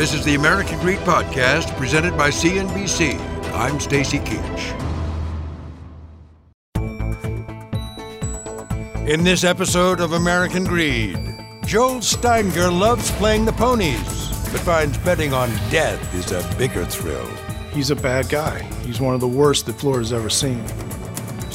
This is the American Greed Podcast presented by CNBC. I'm Stacy Keach. In this episode of American Greed, Joel Steinger loves playing the ponies, but finds betting on death is a bigger thrill. He's a bad guy. He's one of the worst that Florida's ever seen.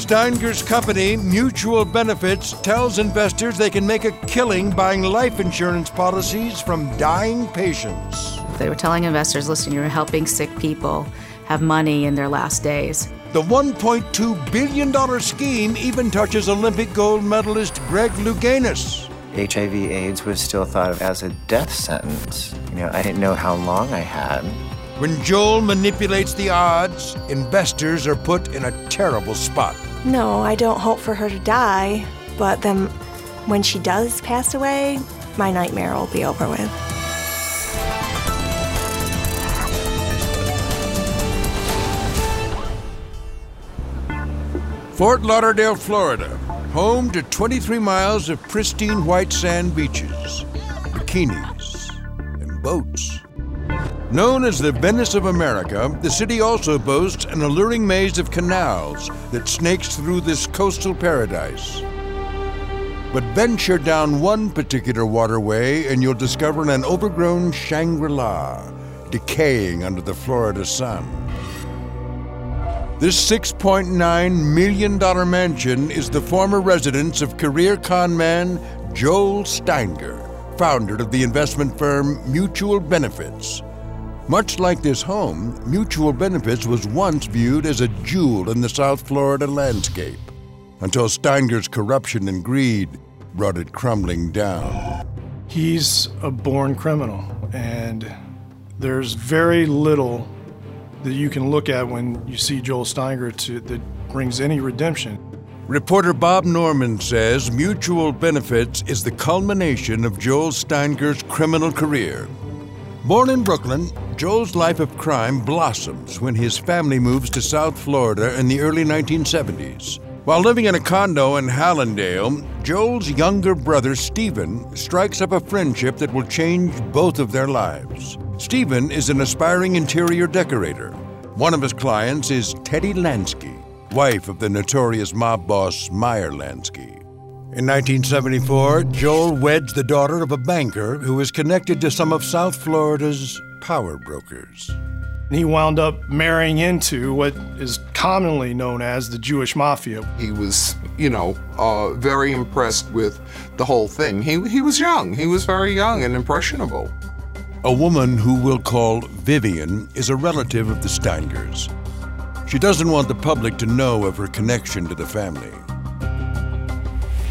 Steinger's company, Mutual Benefits, tells investors they can make a killing buying life insurance policies from dying patients. They were telling investors, listen, you're helping sick people have money in their last days. The $1.2 billion scheme even touches Olympic gold medalist Greg Louganis. HIV AIDS was still thought of as a death sentence. You know, I didn't know how long I had. When Joel manipulates the odds, investors are put in a terrible spot. No, I don't hope for her to die, but then when she does pass away, my nightmare will be over with. Fort Lauderdale, Florida, home to 23 miles of pristine white sand beaches, bikinis, and boats. Known as the Venice of America, the city also boasts an alluring maze of canals that snakes through this coastal paradise. But venture down one particular waterway and you'll discover an overgrown Shangri La, decaying under the Florida sun. This $6.9 million mansion is the former residence of career con man Joel Steinger, founder of the investment firm Mutual Benefits. Much like this home, Mutual Benefits was once viewed as a jewel in the South Florida landscape, until Steinger's corruption and greed brought it crumbling down. He's a born criminal, and there's very little that you can look at when you see Joel Steinger to, that brings any redemption. Reporter Bob Norman says Mutual Benefits is the culmination of Joel Steinger's criminal career. Born in Brooklyn, Joel's life of crime blossoms when his family moves to South Florida in the early 1970s. While living in a condo in Hallandale, Joel's younger brother Stephen strikes up a friendship that will change both of their lives. Stephen is an aspiring interior decorator. One of his clients is Teddy Lansky, wife of the notorious mob boss Meyer Lansky. In 1974, Joel weds the daughter of a banker who is connected to some of South Florida's power brokers. He wound up marrying into what is commonly known as the Jewish mafia. He was, you know, uh, very impressed with the whole thing. He, he was young, he was very young and impressionable. A woman who we'll call Vivian is a relative of the Steingers. She doesn't want the public to know of her connection to the family.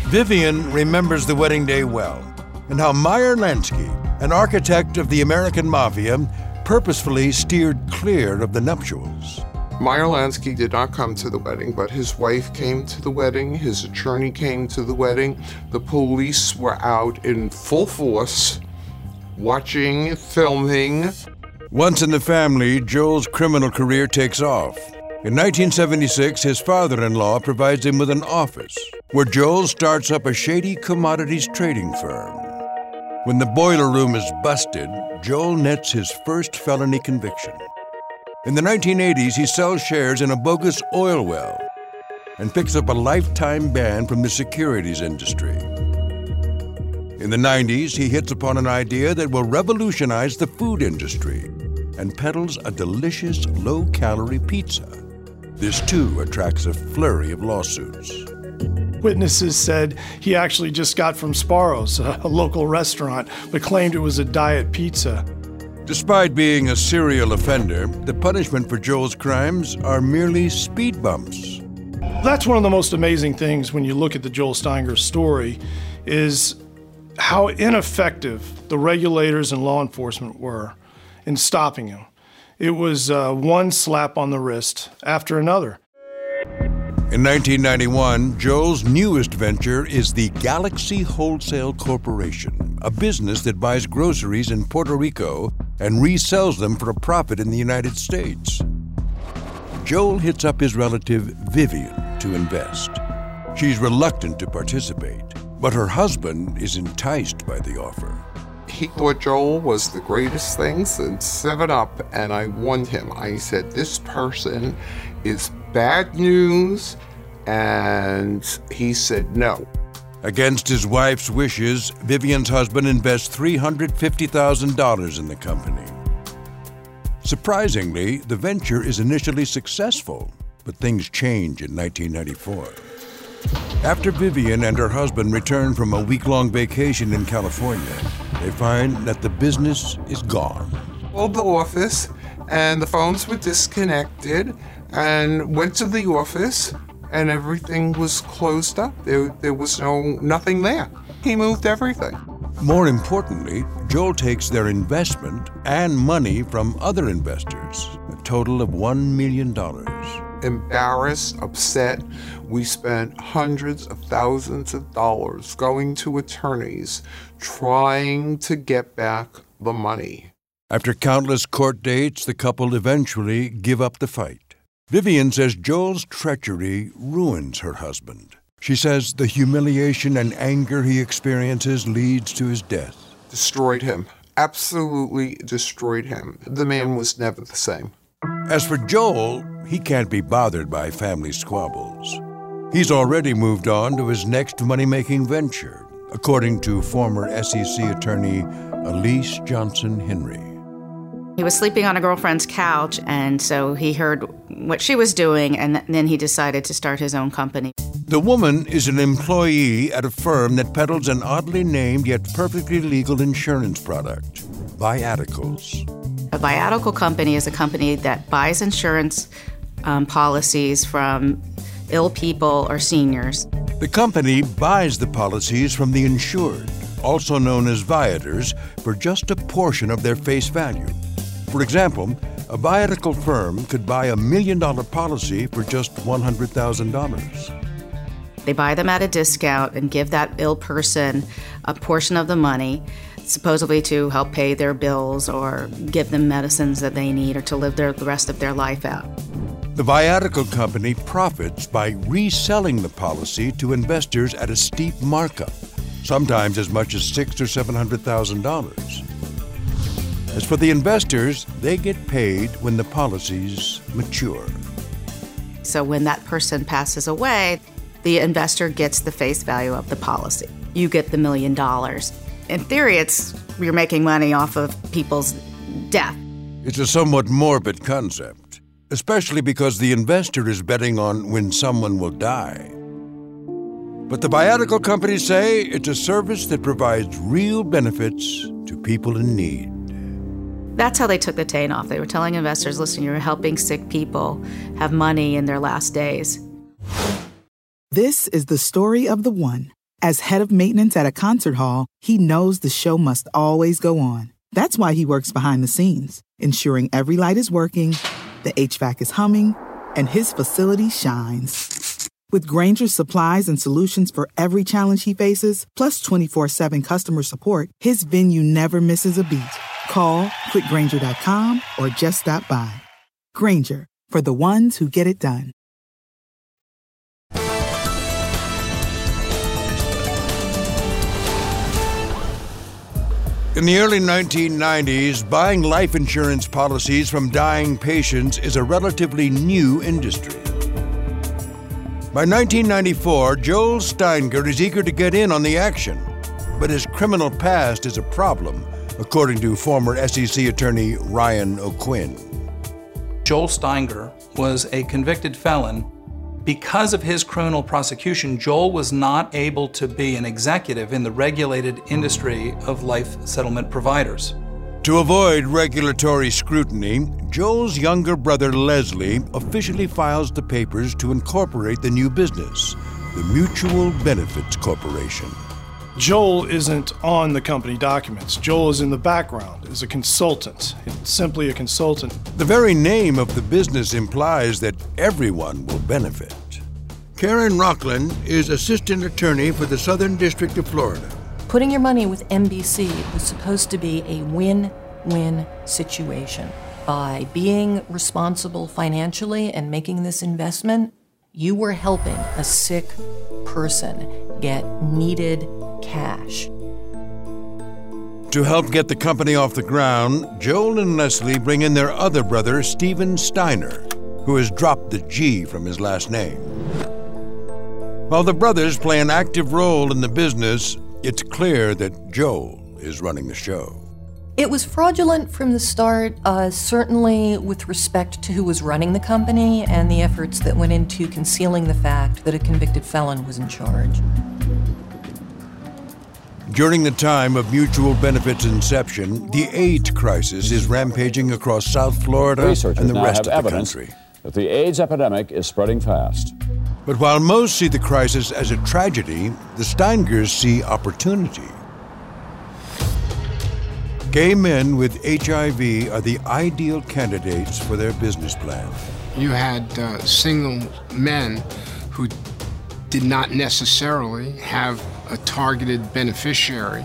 Vivian remembers the wedding day well, and how Meyer Lansky, an architect of the American Mafia, purposefully steered clear of the nuptials. Meyer Lansky did not come to the wedding, but his wife came to the wedding, his attorney came to the wedding, the police were out in full force, watching, filming. Once in the family, Joel's criminal career takes off. In 1976, his father in law provides him with an office where Joel starts up a shady commodities trading firm. When the boiler room is busted, Joel nets his first felony conviction. In the 1980s, he sells shares in a bogus oil well and picks up a lifetime ban from the securities industry. In the 90s, he hits upon an idea that will revolutionize the food industry and peddles a delicious low calorie pizza. This too attracts a flurry of lawsuits. Witnesses said he actually just got from Sparrow's, a local restaurant, but claimed it was a diet pizza. Despite being a serial offender, the punishment for Joel's crimes are merely speed bumps. That's one of the most amazing things when you look at the Joel Steinger story is how ineffective the regulators and law enforcement were. in stopping him. It was uh, one slap on the wrist after another. In 1991, Joel's newest venture is the Galaxy Wholesale Corporation, a business that buys groceries in Puerto Rico and resells them for a profit in the United States. Joel hits up his relative Vivian to invest. She's reluctant to participate, but her husband is enticed by the offer. He thought Joel was the greatest thing since 7 Up, and I warned him. I said, This person is bad news, and he said no. Against his wife's wishes, Vivian's husband invests $350,000 in the company. Surprisingly, the venture is initially successful, but things change in 1994. After Vivian and her husband return from a week long vacation in California, they find that the business is gone. Called the office, and the phones were disconnected, and went to the office, and everything was closed up. There, there was no nothing there. He moved everything. More importantly, Joel takes their investment and money from other investors, a total of $1 million. Embarrassed, upset, we spent hundreds of thousands of dollars going to attorneys trying to get back the money. After countless court dates, the couple eventually give up the fight. Vivian says Joel's treachery ruins her husband. She says the humiliation and anger he experiences leads to his death. Destroyed him. Absolutely destroyed him. The man was never the same. As for Joel, he can't be bothered by family squabbles. He's already moved on to his next money making venture, according to former SEC attorney Elise Johnson Henry. He was sleeping on a girlfriend's couch, and so he heard what she was doing, and then he decided to start his own company. The woman is an employee at a firm that peddles an oddly named yet perfectly legal insurance product, Viaticals. A Viatical company is a company that buys insurance um, policies from ill people or seniors. The company buys the policies from the insured, also known as Viators, for just a portion of their face value. For example, a Viatical firm could buy a million dollar policy for just $100,000. They buy them at a discount and give that ill person a portion of the money, supposedly to help pay their bills or give them medicines that they need or to live their, the rest of their life out. The Viatical company profits by reselling the policy to investors at a steep markup, sometimes as much as six or seven hundred thousand dollars. As for the investors, they get paid when the policies mature. So when that person passes away, the investor gets the face value of the policy. You get the million dollars. In theory, it's you're making money off of people's death. It's a somewhat morbid concept, especially because the investor is betting on when someone will die. But the Viatical companies say it's a service that provides real benefits to people in need. That's how they took the taint off. They were telling investors, listen, you're helping sick people have money in their last days. This is the story of the one. As head of maintenance at a concert hall, he knows the show must always go on. That's why he works behind the scenes, ensuring every light is working, the HVAC is humming, and his facility shines. With Grainger's supplies and solutions for every challenge he faces, plus 24 7 customer support, his venue never misses a beat. Call clickgrainger.com or just stop by. Grainger, for the ones who get it done. In the early 1990s, buying life insurance policies from dying patients is a relatively new industry. By 1994, Joel Steinger is eager to get in on the action, but his criminal past is a problem, according to former SEC attorney Ryan O'Quinn. Joel Steinger was a convicted felon because of his criminal prosecution, Joel was not able to be an executive in the regulated industry of life settlement providers. To avoid regulatory scrutiny, Joel's younger brother Leslie officially files the papers to incorporate the new business, the Mutual Benefits Corporation. Joel isn't on the company documents. Joel is in the background as a consultant, it's simply a consultant. The very name of the business implies that everyone will benefit. Karen Rochlin is assistant attorney for the Southern District of Florida. Putting your money with MBC was supposed to be a win win situation. By being responsible financially and making this investment, you were helping a sick person get needed cash. To help get the company off the ground, Joel and Leslie bring in their other brother, Steven Steiner, who has dropped the G from his last name. While the brothers play an active role in the business, it's clear that Joel is running the show. It was fraudulent from the start, uh, certainly with respect to who was running the company and the efforts that went into concealing the fact that a convicted felon was in charge. During the time of Mutual Benefit's inception, the AIDS crisis is rampaging across South Florida Researchers and the rest have of the evidence country. that the AIDS epidemic is spreading fast. But while most see the crisis as a tragedy, the Steingers see opportunity. Gay men with HIV are the ideal candidates for their business plan. You had uh, single men who did not necessarily have a targeted beneficiary.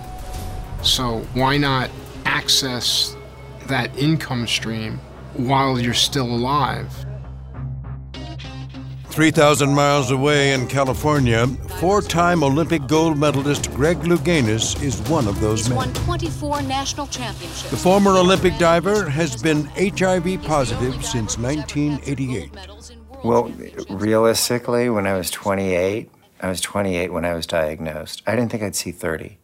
So why not access that income stream while you're still alive? 3,000 miles away in California, four time Olympic gold medalist Greg Louganis is one of those He's men. won 24 national championships. The former Olympic diver has been HIV positive since 1988. Well, realistically, when I was 28, I was 28 when I was diagnosed. I didn't think I'd see 30.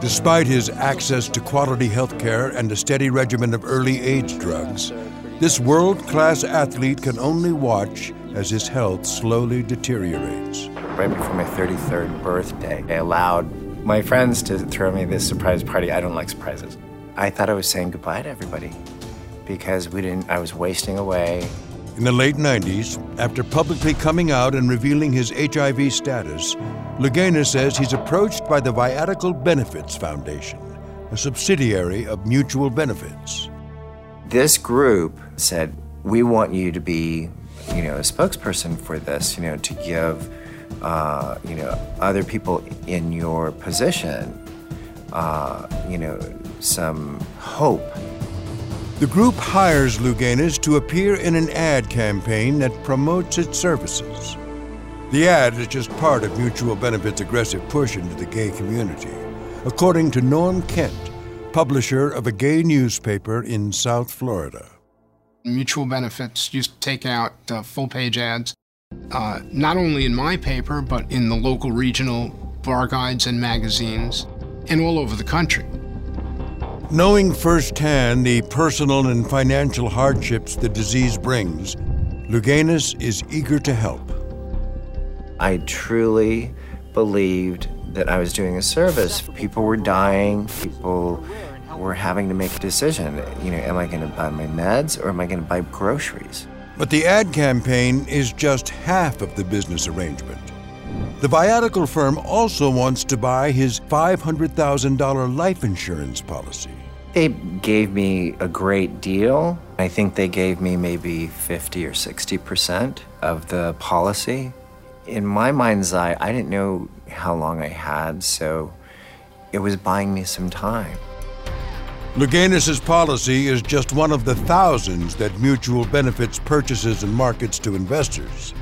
Despite his access to quality health care and a steady regimen of early AIDS drugs, this world class athlete can only watch as his health slowly deteriorates. Right before my 33rd birthday, I allowed my friends to throw me this surprise party. I don't like surprises. I thought I was saying goodbye to everybody because we didn't, I was wasting away. In the late 90s, after publicly coming out and revealing his HIV status, Louganis says he's approached by the Viatical Benefits Foundation, a subsidiary of Mutual Benefits. This group said, We want you to be, you know, a spokesperson for this, you know, to give, uh, you know, other people in your position, uh, you know, some hope. The group hires Louganis to appear in an ad campaign that promotes its services. The ad is just part of Mutual Benefits' aggressive push into the gay community, according to Norm Kent, publisher of a gay newspaper in South Florida. Mutual benefits used to take out uh, full page ads, uh, not only in my paper, but in the local regional bar guides and magazines, and all over the country. Knowing firsthand the personal and financial hardships the disease brings, Louganis is eager to help. I truly believed that I was doing a service. People were dying, people were having to make a decision. You know, am I going to buy my meds or am I going to buy groceries? But the ad campaign is just half of the business arrangement. The Viatical firm also wants to buy his $500,000 life insurance policy. They gave me a great deal. I think they gave me maybe 50 or 60% of the policy. In my mind's eye, I didn't know how long I had, so it was buying me some time. Louganis' policy is just one of the thousands that Mutual Benefits purchases and markets to investors.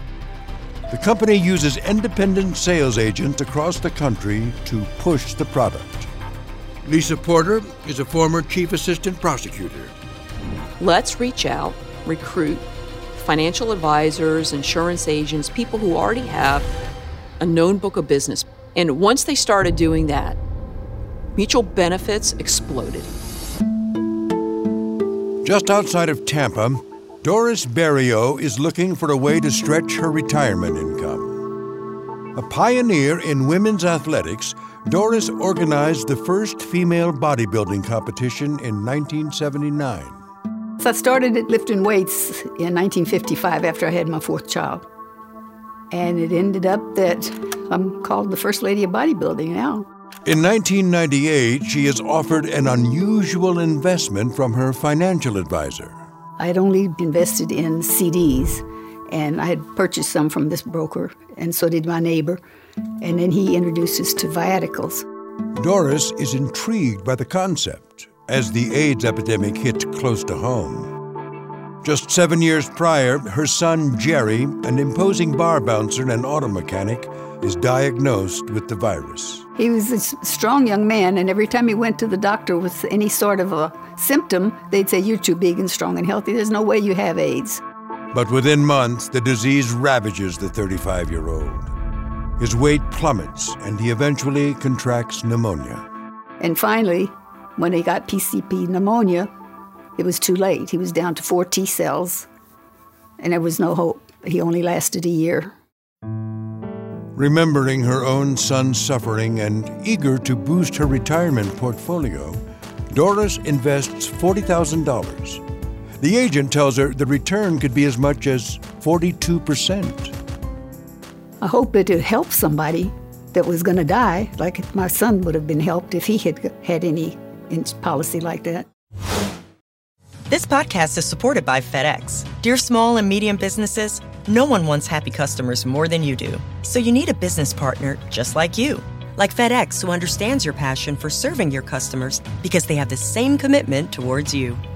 The company uses independent sales agents across the country to push the product. Lisa Porter is a former chief assistant prosecutor. Let's reach out, recruit financial advisors, insurance agents, people who already have a known book of business. And once they started doing that, mutual benefits exploded. Just outside of Tampa, Doris Barrilleaux is looking for a way to stretch her retirement income. A pioneer in women's athletics, Doris organized the first female bodybuilding competition in 1979. So I started at lifting weights in 1955 after I had my fourth child. And it ended up that I'm called the First Lady of Bodybuilding now. In 1998, she is offered an unusual investment from her financial advisor. I had only invested in CDs, and I had purchased some from this broker, and so did my neighbor. And then he introduces to viaticals. Doris is intrigued by the concept as the AIDS epidemic hit close to home. Just seven years prior, her son Jerry, an imposing bar bouncer and auto mechanic, is diagnosed with the virus. He was a strong young man, and every time he went to the doctor with any sort of a symptom, they'd say, You're too big and strong and healthy. There's no way you have AIDS. But within months, the disease ravages the 35 year old. His weight plummets, and he eventually contracts pneumonia. And finally, when he got PCP pneumonia, it was too late. He was down to four T cells, and there was no hope. He only lasted a year. Remembering her own son's suffering and eager to boost her retirement portfolio, Doris invests $40,000. The agent tells her the return could be as much as 42%. I hope it would help somebody that was going to die, like my son would have been helped if he had had any policy like that. This podcast is supported by FedEx. Dear small and medium businesses, no one wants happy customers more than you do. So you need a business partner just like you. Like FedEx, who understands your passion for serving your customers because they have the same commitment towards you.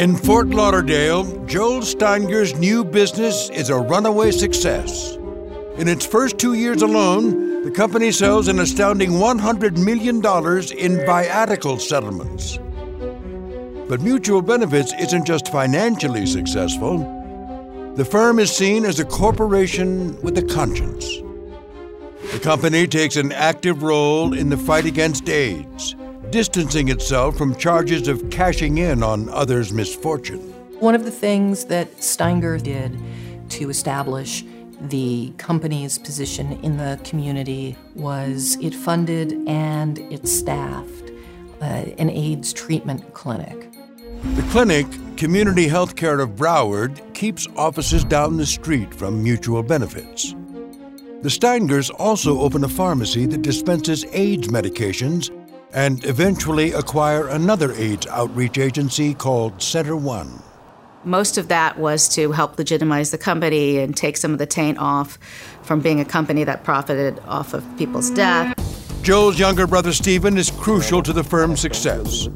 In Fort Lauderdale, Joel Steinger's new business is a runaway success. In its first two years alone, the company sells an astounding $100 million in viatical settlements. But Mutual Benefits isn't just financially successful, the firm is seen as a corporation with a conscience. The company takes an active role in the fight against AIDS distancing itself from charges of cashing in on others' misfortune. One of the things that Steinger did to establish the company's position in the community was it funded and it staffed uh, an AIDS treatment clinic. The clinic, Community Healthcare of Broward, keeps offices down the street from Mutual Benefits. The Steingers also open a pharmacy that dispenses AIDS medications and eventually acquire another AIDS outreach agency called Center One. Most of that was to help legitimize the company and take some of the taint off from being a company that profited off of people's death. Joel's younger brother Stephen is crucial to the firm's success.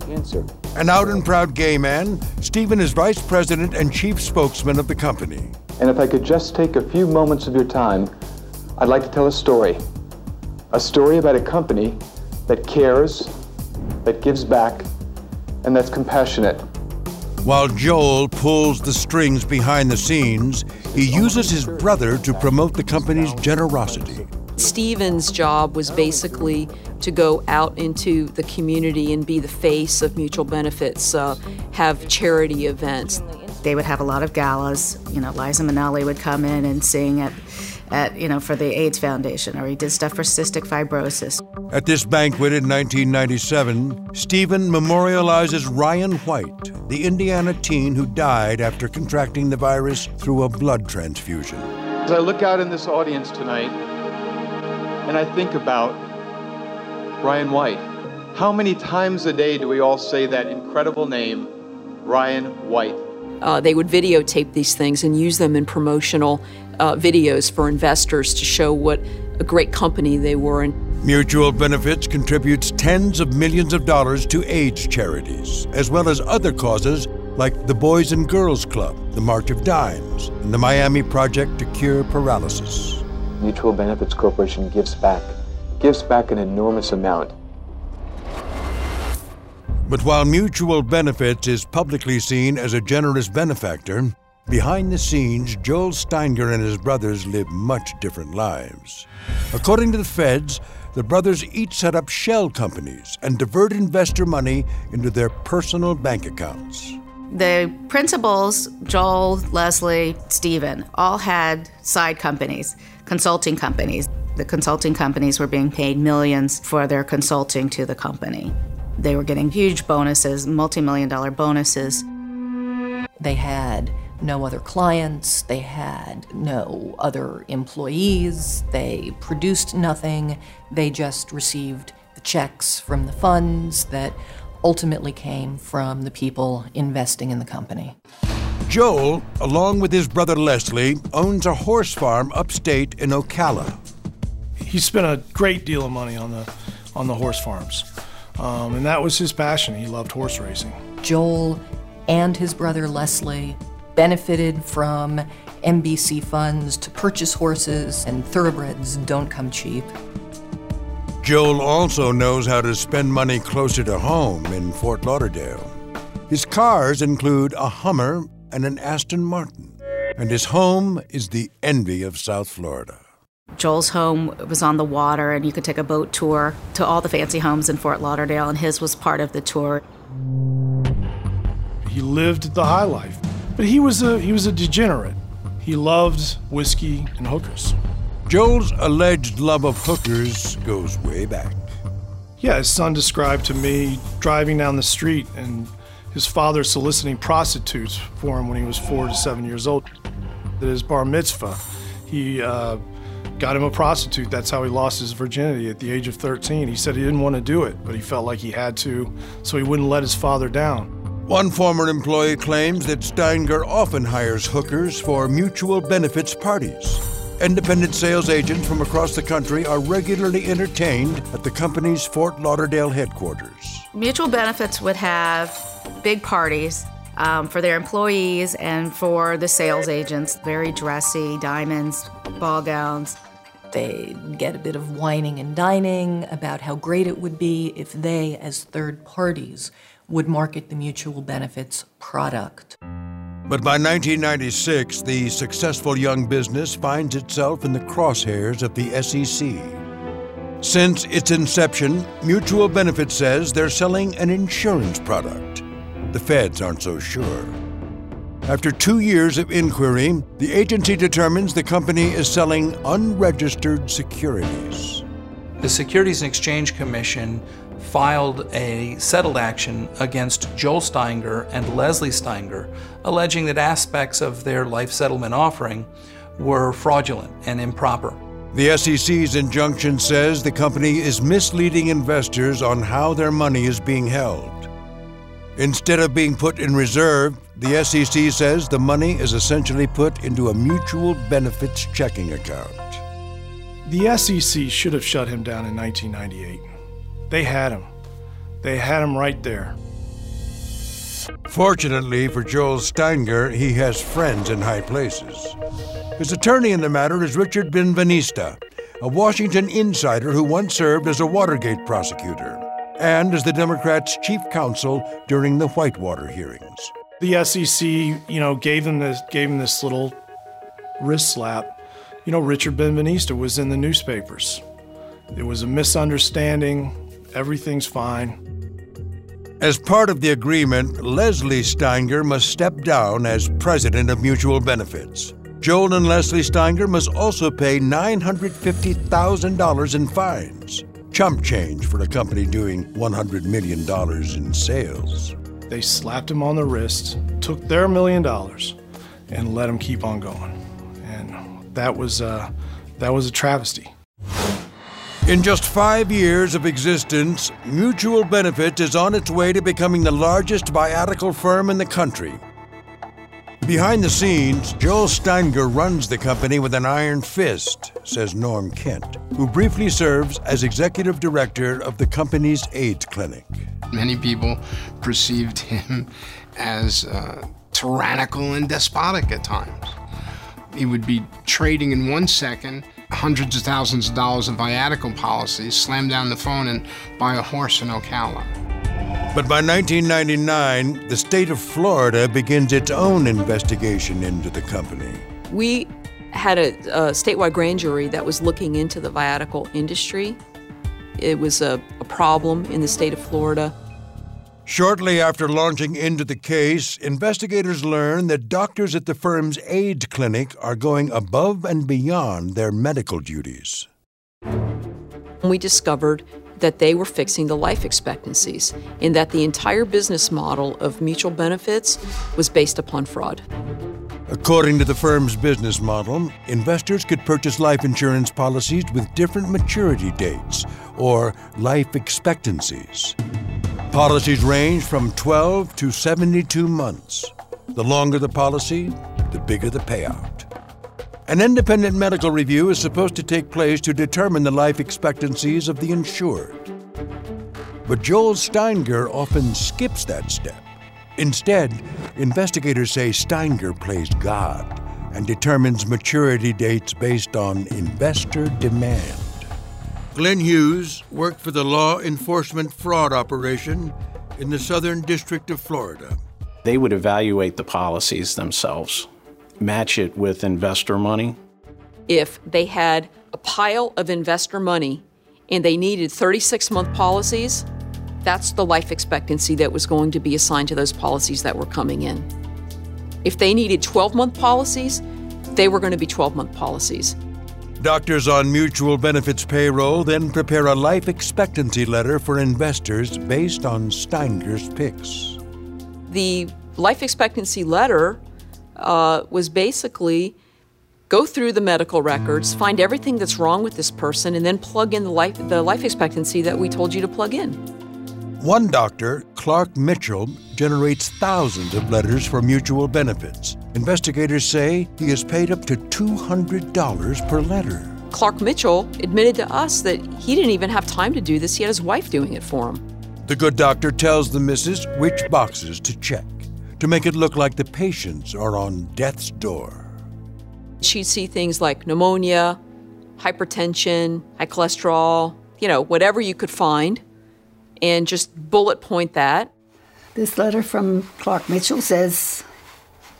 An out and proud gay man, Stephen is vice president and chief spokesman of the company. And if I could just take a few moments of your time, I'd like to tell a story. A story about a company that cares, that gives back, and that's compassionate. While Joel pulls the strings behind the scenes, he uses his brother to promote the company's generosity. Steven's job was basically to go out into the community and be the face of mutual benefits, uh, have charity events. They would have a lot of galas. You know, Liza Minnelli would come in and sing at at, you know, for the AIDS Foundation, or he did stuff for cystic fibrosis. At this banquet in 1997, Stephen memorializes Ryan White, the Indiana teen who died after contracting the virus through a blood transfusion. As I look out in this audience tonight, and I think about Ryan White, how many times a day do we all say that incredible name, Ryan White? Uh, they would videotape these things and use them in promotional uh, videos for investors to show what a great company they were. And Mutual Benefits contributes tens of millions of dollars to AIDS charities, as well as other causes like the Boys and Girls Club, the March of Dimes, and the Miami Project to Cure Paralysis. Mutual Benefits Corporation gives back, gives back an enormous amount. But while Mutual Benefits is publicly seen as a generous benefactor, Behind the scenes, Joel Steinger and his brothers live much different lives. According to the feds, the brothers each set up shell companies and divert investor money into their personal bank accounts. The principals, Joel, Leslie, Stephen, all had side companies, consulting companies. The consulting companies were being paid millions for their consulting to the company. They were getting huge bonuses, multi million dollar bonuses. They had no other clients, they had no other employees, they produced nothing, they just received the checks from the funds that ultimately came from the people investing in the company. Joel, along with his brother Leslie, owns a horse farm upstate in Ocala. He spent a great deal of money on the on the horse farms. Um, and that was his passion. He loved horse racing. Joel and his brother Leslie benefited from MBC funds to purchase horses, and thoroughbreds don't come cheap. Joel also knows how to spend money closer to home in Fort Lauderdale. His cars include a Hummer and an Aston Martin, and his home is the envy of South Florida. Joel's home was on the water, and you could take a boat tour to all the fancy homes in Fort Lauderdale, and his was part of the tour. He lived the high life, but he was a he was a degenerate. He loved whiskey and hookers. Joel's alleged love of hookers goes way back. Yeah, his son described to me driving down the street and his father soliciting prostitutes for him when he was four to seven years old. At his bar mitzvah, he uh, got him a prostitute. That's how he lost his virginity at the age of 13. He said he didn't want to do it, but he felt like he had to, so he wouldn't let his father down. One former employee claims that Steinger often hires hookers for mutual benefits parties. Independent sales agents from across the country are regularly entertained at the company's Fort Lauderdale headquarters. Mutual Benefits would have big parties um, for their employees and for the sales agents. Very dressy, diamonds, ball gowns. They get a bit of whining and dining about how great it would be if they, as third parties, would market the mutual benefits product. But by 1996, the successful young business finds itself in the crosshairs of the SEC. Since its inception, Mutual Benefit says they're selling an insurance product. The feds aren't so sure. After two years of inquiry, the agency determines the company is selling unregistered securities. The Securities and Exchange Commission filed a settled action against Joel Steinger and Leslie Steinger, alleging that aspects of their life settlement offering were fraudulent and improper. The SEC's injunction says the company is misleading investors on how their money is being held. Instead of being put in reserve, the SEC says the money is essentially put into a mutual benefits checking account. The SEC should have shut him down in 1998. They had him. They had him right there. Fortunately for Joel Steinger, he has friends in high places. His attorney in the matter is Richard Ben-Veniste, a Washington insider who once served as a Watergate prosecutor and as the Democrats' chief counsel during the Whitewater hearings. The SEC, you know, gave him this gave him this little wrist slap. You know, Richard Ben-Veniste was in the newspapers. It was a misunderstanding. Everything's fine. As part of the agreement, Leslie Steinger must step down as president of Mutual Benefits. Joel and Leslie Steinger must also pay $950,000 in fines, chump change for a company doing $100 million in sales. They slapped him on the wrist, took their million dollars, and let him keep on going. And that was, uh, that was a travesty. In just five years of existence, Mutual Benefit is on its way to becoming the largest viatical firm in the country. Behind the scenes, Joel Steinger runs the company with an iron fist, says Norm Kent, who briefly serves as executive director of the company's AIDS clinic. Many people perceived him as uh, tyrannical and despotic at times. He would be trading in one second hundreds of thousands of dollars of viatical policies, slam down the phone, and buy a horse in Ocala. But by 1999, the state of Florida begins its own investigation into the company. We had a, a statewide grand jury that was looking into the viatical industry. It was a, a problem in the state of Florida. Shortly after launching into the case, investigators learn that doctors at the firm's AIDS clinic are going above and beyond their medical duties. We discovered that they were fixing the life expectancies and that the entire business model of mutual benefits was based upon fraud. According to the firm's business model, investors could purchase life insurance policies with different maturity dates or life expectancies. Policies range from 12 to 72 months. The longer the policy, the bigger the payout. An independent medical review is supposed to take place to determine the life expectancies of the insured. But Joel Steinger often skips that step. Instead, investigators say Steinger plays God and determines maturity dates based on investor demand. Glenn Hughes worked for the Law Enforcement Fraud Operation in the Southern District of Florida. They would evaluate the policies themselves, match it with investor money. If they had a pile of investor money and they needed 36 month policies, that's the life expectancy that was going to be assigned to those policies that were coming in. If they needed 12 month policies, they were going to be 12 month policies. Doctors on mutual benefits payroll then prepare a life expectancy letter for investors based on Steinger's picks. The life expectancy letter uh, was basically go through the medical records, find everything that's wrong with this person, and then plug in the life, the life expectancy that we told you to plug in. One doctor, Clark Mitchell, generates thousands of letters for mutual benefits. Investigators say he is paid up to $200 per letter. Clark Mitchell admitted to us that he didn't even have time to do this, he had his wife doing it for him. The good doctor tells the missus which boxes to check to make it look like the patients are on death's door. She'd see things like pneumonia, hypertension, high cholesterol, you know, whatever you could find, and just bullet point that. This letter from Clark Mitchell says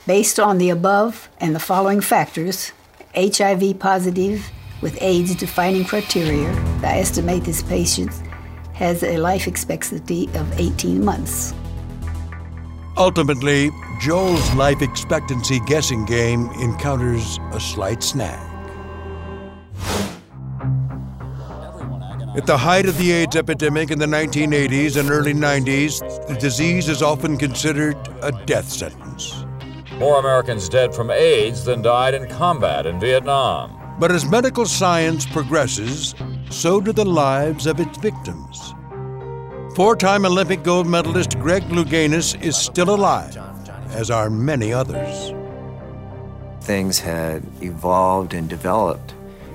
based on the above and the following factors, HIV positive with AIDS defining criteria, I estimate this patient has a life expectancy of 18 months. Ultimately, Joel's life expectancy guessing game encounters a slight snag. At the height of the AIDS epidemic in the 1980s and early 90s, the disease is often considered a death sentence. More Americans dead from AIDS than died in combat in Vietnam. But as medical science progresses, so do the lives of its victims. Four time Olympic gold medalist Greg Louganis is still alive, as are many others. Things had evolved and developed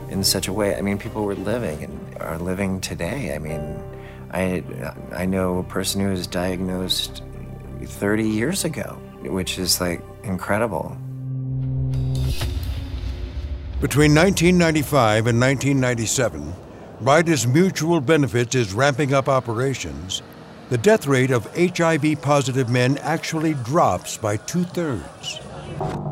in such a way. I mean, people were living and are living today. I mean, I, I know a person who was diagnosed 30 years ago, which is like incredible. Between 1995 and 1997, right as Mutual Benefits is ramping up operations, the death rate of HIV positive men actually drops by two thirds.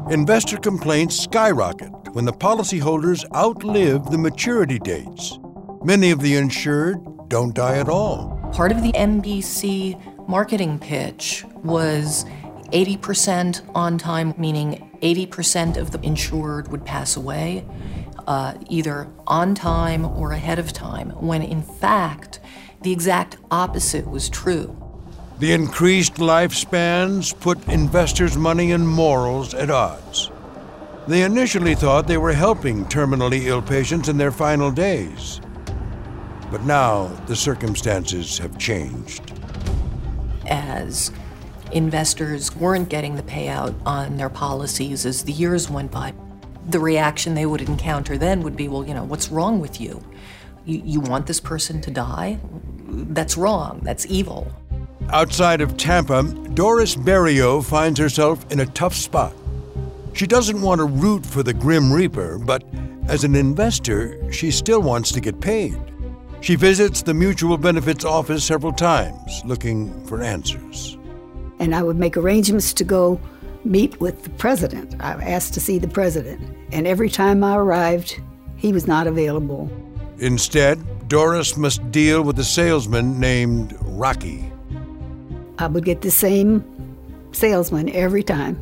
Investor complaints skyrocket when the policyholders outlive the maturity dates. Many of the insured don't die at all. Part of the MBC marketing pitch was 80% on time, meaning 80% of the insured would pass away, uh, either on time or ahead of time, when in fact, the exact opposite was true. The increased lifespans put investors' money and morals at odds. They initially thought they were helping terminally ill patients in their final days. But now the circumstances have changed. As investors weren't getting the payout on their policies as the years went by, the reaction they would encounter then would be, well, you know, what's wrong with you? You, you want this person to die? That's wrong. That's evil. Outside of Tampa, Doris Barrilleaux finds herself in a tough spot. She doesn't want to root for the Grim Reaper, but as an investor, she still wants to get paid. She visits the mutual benefits office several times looking for answers. And I would make arrangements to go meet with the president. I asked to see the president. And every time I arrived, he was not available. Instead, Doris must deal with a salesman named Rocky. I would get the same salesman every time.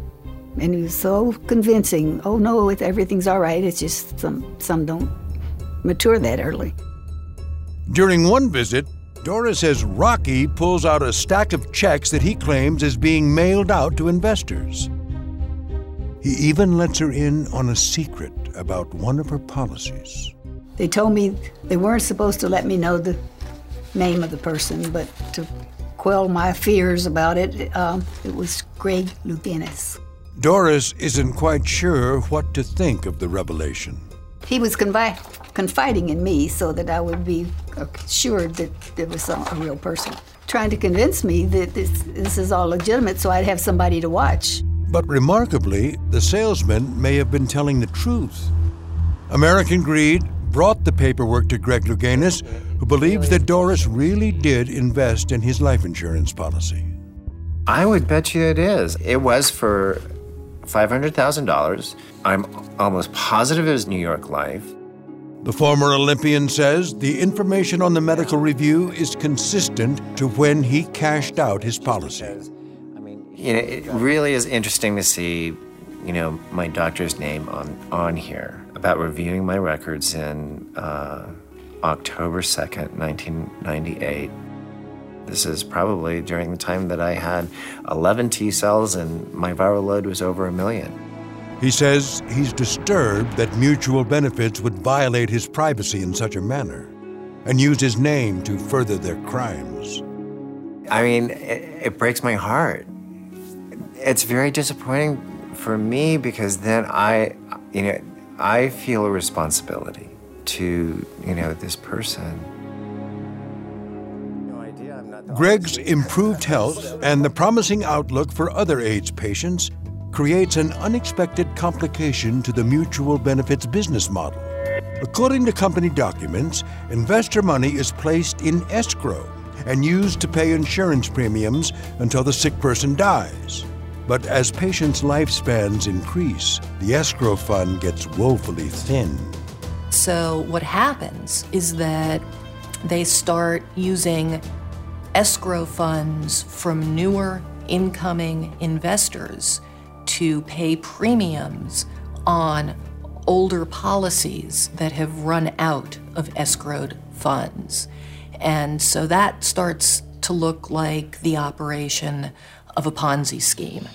And he was so convincing. Oh no, if everything's all right. It's just some some don't mature that early. During one visit, Doris says Rocky pulls out a stack of checks that he claims is being mailed out to investors. He even lets her in on a secret about one of her policies. They told me they weren't supposed to let me know the name of the person, but to quell my fears about it, um, it was Greg Louganis. Doris isn't quite sure what to think of the revelation. He was confi- confiding in me so that I would be assured that it was a, a real person, trying to convince me that this, this is all legitimate so I'd have somebody to watch. But remarkably, the salesman may have been telling the truth. American Greed brought the paperwork to Greg Louganis, who believes that Doris really did invest in his life insurance policy. I would bet you it is. It was for $500,000. I'm almost positive it was New York Life. The former Olympian says the information on the medical review is consistent to when he cashed out his policy. You know, it really is interesting to see, you know, my doctor's name on, on here about reviewing my records in uh, October 2nd, 1998. This is probably during the time that I had 11 T cells and my viral load was over a million. He says he's disturbed that mutual benefits would violate his privacy in such a manner and use his name to further their crimes. I mean, it, it breaks my heart. It's very disappointing for me because then I, you know, I feel a responsibility to, you know, this person. Greg's improved health and the promising outlook for other AIDS patients creates an unexpected complication to the mutual benefits business model. According to company documents, investor money is placed in escrow and used to pay insurance premiums until the sick person dies. But as patients' lifespans increase, the escrow fund gets woefully thin. So, what happens is that they start using escrow funds from newer incoming investors to pay premiums on older policies that have run out of escrowed funds. And so that starts to look like the operation of a Ponzi scheme.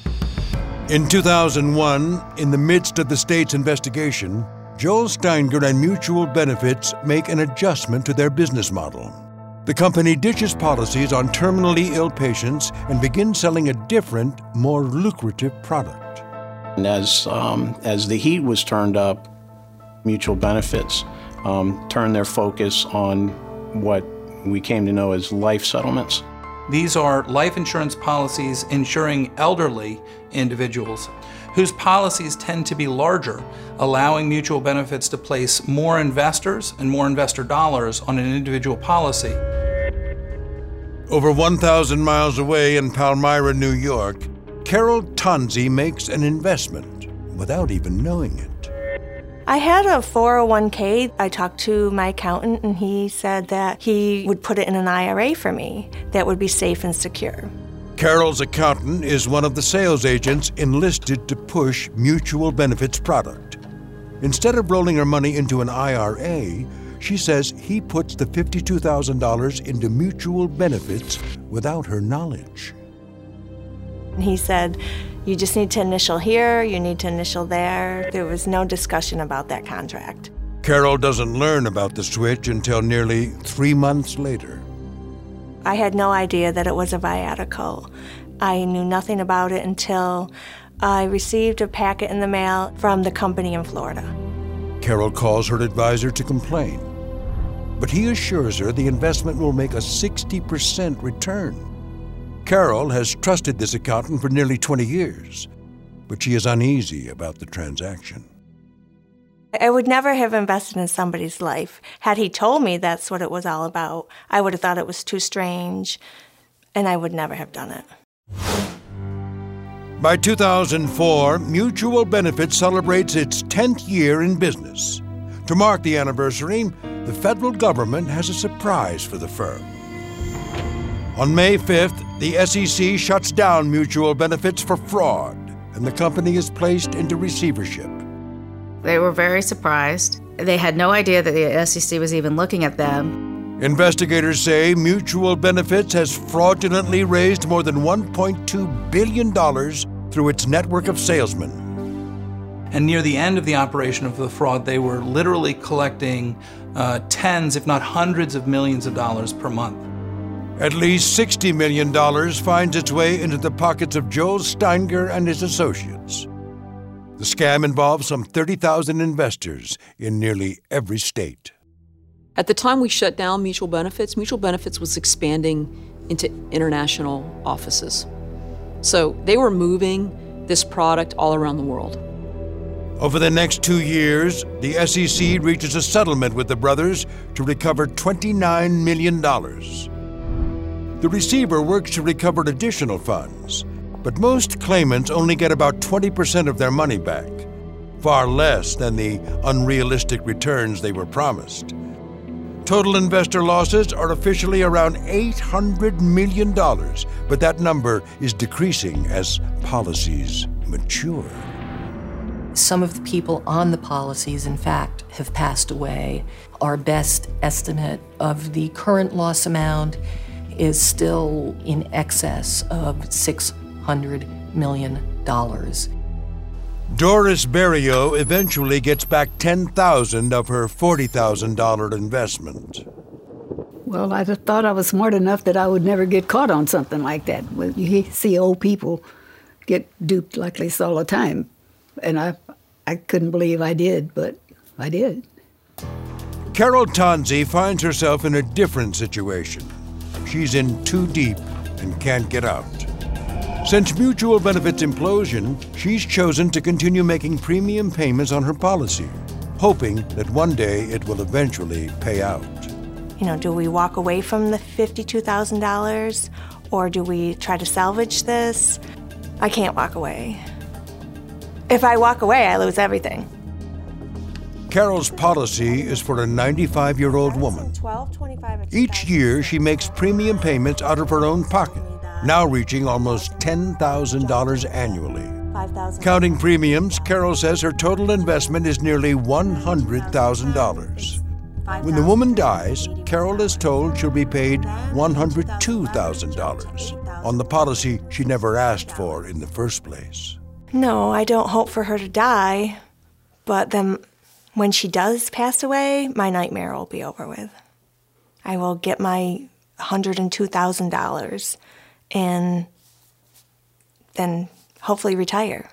In 2001, in the midst of the state's investigation, Joel Steinger and Mutual Benefits make an adjustment to their business model. The company ditches policies on terminally ill patients and begins selling a different, more lucrative product. And as, um, as the heat was turned up, Mutual Benefits um, turned their focus on what we came to know as life settlements. These are life insurance policies insuring elderly individuals whose policies tend to be larger, allowing mutual benefits to place more investors and more investor dollars on an individual policy. Over 1,000 miles away in Palmyra, New York, Carol Tonzi makes an investment without even knowing it. I had a 401k. I talked to my accountant, and he said that he would put it in an IRA for me that would be safe and secure. Carol's accountant is one of the sales agents enlisted to push mutual benefits product. Instead of rolling her money into an IRA, she says he puts the $52,000 into mutual benefits without her knowledge. He said, You just need to initial here, you need to initial there. There was no discussion about that contract. Carol doesn't learn about the switch until nearly three months later. I had no idea that it was a viatical. I knew nothing about it until I received a packet in the mail from the company in Florida. Carol calls her advisor to complain, but he assures her the investment will make a 60% return. Carol has trusted this accountant for nearly 20 years, but she is uneasy about the transaction. I would never have invested in somebody's life. Had he told me that's what it was all about, I would have thought it was too strange, and I would never have done it. By 2004, Mutual Benefit celebrates its 10th year in business. To mark the anniversary, the federal government has a surprise for the firm. On May 5th, the SEC shuts down Mutual Benefits for fraud, and the company is placed into receivership. They were very surprised. They had no idea that the SEC was even looking at them. Investigators say Mutual Benefits has fraudulently raised more than $1.2 billion through its network of salesmen. And near the end of the operation of the fraud, they were literally collecting uh, tens, if not hundreds of millions of dollars per month. At least $60 million finds its way into the pockets of Joel Steinger and his associates. The scam involved some 30,000 investors in nearly every state. At the time we shut down Mutual Benefits, Mutual Benefits was expanding into international offices. So they were moving this product all around the world. Over the next two years, the SEC reaches a settlement with the brothers to recover $29 million. The receiver works to recover additional funds, but most claimants only get about 20% of their money back, far less than the unrealistic returns they were promised. Total investor losses are officially around $800 million, but that number is decreasing as policies mature. Some of the people on the policies, in fact, have passed away. Our best estimate of the current loss amount is still in excess of $600 million. Doris Barrilleaux eventually gets back 10000 of her $40,000 investment. Well, I just thought I was smart enough that I would never get caught on something like that. Well, you see old people get duped like this all the time. And I, I couldn't believe I did, but I did. Carol Tanzi finds herself in a different situation. She's in too deep and can't get out. Since Mutual Benefits implosion, she's chosen to continue making premium payments on her policy, hoping that one day it will eventually pay out. You know, do we walk away from the $52,000 or do we try to salvage this? I can't walk away. If I walk away, I lose everything. Carol's policy is for a 95 year old woman. Each year, she makes premium payments out of her own pocket now reaching almost $10,000 annually. Counting premiums, Carol says her total investment is nearly $100,000. When the woman dies, Carol is told she'll be paid $102,000 on the policy she never asked for in the first place. No, I don't hope for her to die, but then when she does pass away, my nightmare will be over with. I will get my $102,000 and then hopefully retire.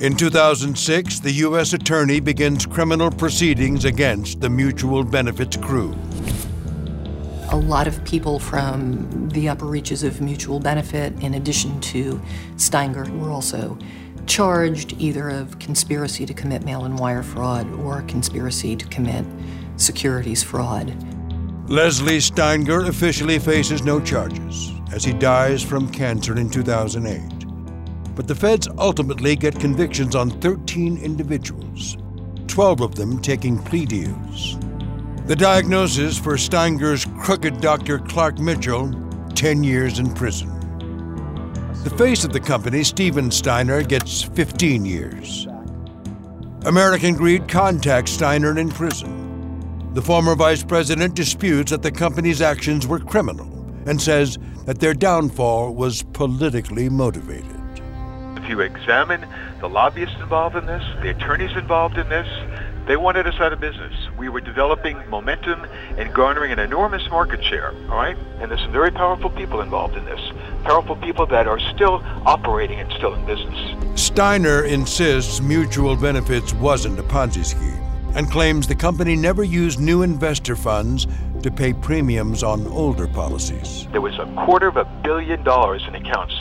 In 2006, the U.S. Attorney begins criminal proceedings against the Mutual Benefits crew. A lot of people from the upper reaches of Mutual Benefit, in addition to Steinger, were also charged either of conspiracy to commit mail and wire fraud or conspiracy to commit securities fraud. Leslie Steinger officially faces no charges as he dies from cancer in 2008. But the feds ultimately get convictions on 13 individuals, 12 of them taking plea deals. The diagnosis for Steinger's crooked Dr. Clark Mitchell 10 years in prison. The face of the company, Steven Steinger, gets 15 years. American Greed contacts Steinger in prison. The former vice president disputes that the company's actions were criminal and says that their downfall was politically motivated. If you examine the lobbyists involved in this, the attorneys involved in this, they wanted us out of business. We were developing momentum and garnering an enormous market share, all right? And there's some very powerful people involved in this. Powerful people that are still operating and still in business. Steinger insists Mutual Benefits wasn't a Ponzi scheme and claims the company never used new investor funds to pay premiums on older policies. There was a quarter of a billion dollars in accounts,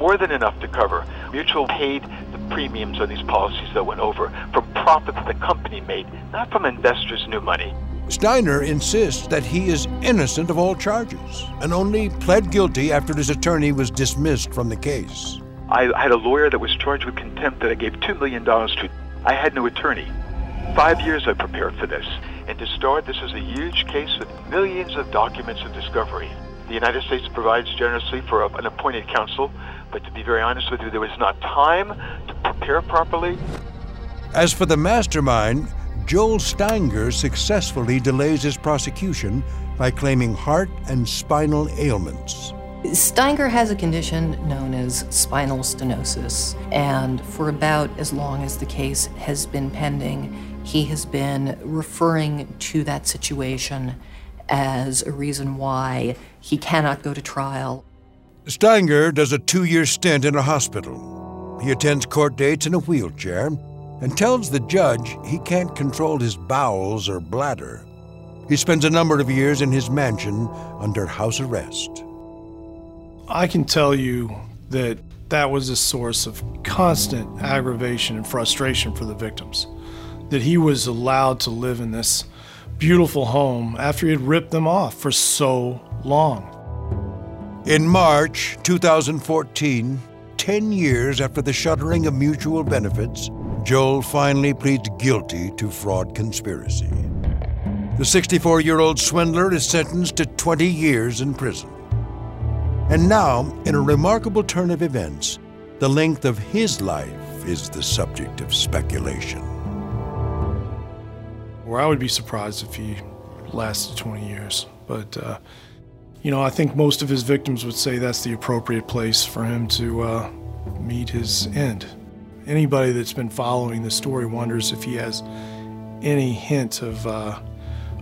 more than enough to cover Mutual paid the premiums on these policies that went over from profits the company made, not from investors' new money. Steinger insists that he is innocent of all charges and only pled guilty after his attorney was dismissed from the case. I had a lawyer that was charged with contempt that I gave $2 million to. I had no attorney. Five years I prepared for this. And to start, this is a huge case with millions of documents of discovery. The United States provides generously for an appointed counsel, but to be very honest with you, there was not time to prepare properly. As for the mastermind, Joel Steinger successfully delays his prosecution by claiming heart and spinal ailments. Steinger has a condition known as spinal stenosis, and for about as long as the case has been pending, he has been referring to that situation as a reason why he cannot go to trial. Steinger does a two year stint in a hospital. He attends court dates in a wheelchair and tells the judge he can't control his bowels or bladder. He spends a number of years in his mansion under house arrest. I can tell you that that was a source of constant aggravation and frustration for the victims. That he was allowed to live in this beautiful home after he had ripped them off for so long. In March 2014, 10 years after the shuttering of mutual benefits, Joel finally pleads guilty to fraud conspiracy. The 64 year old swindler is sentenced to 20 years in prison. And now, in a remarkable turn of events, the length of his life is the subject of speculation. Where I would be surprised if he lasted 20 years. But, uh, you know, I think most of his victims would say that's the appropriate place for him to uh, meet his end. Anybody that's been following the story wonders if he has any hint of, uh,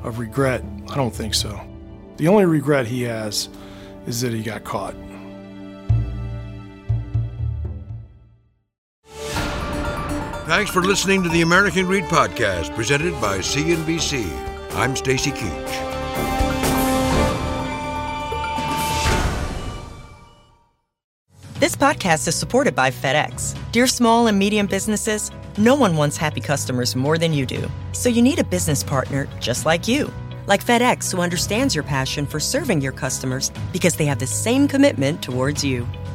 of regret. I don't think so. The only regret he has is that he got caught. Thanks for listening to the American Greed Podcast, presented by CNBC. I'm Stacy Keach. This podcast is supported by FedEx. Dear small and medium businesses, no one wants happy customers more than you do. So you need a business partner just like you. Like FedEx, who understands your passion for serving your customers because they have the same commitment towards you.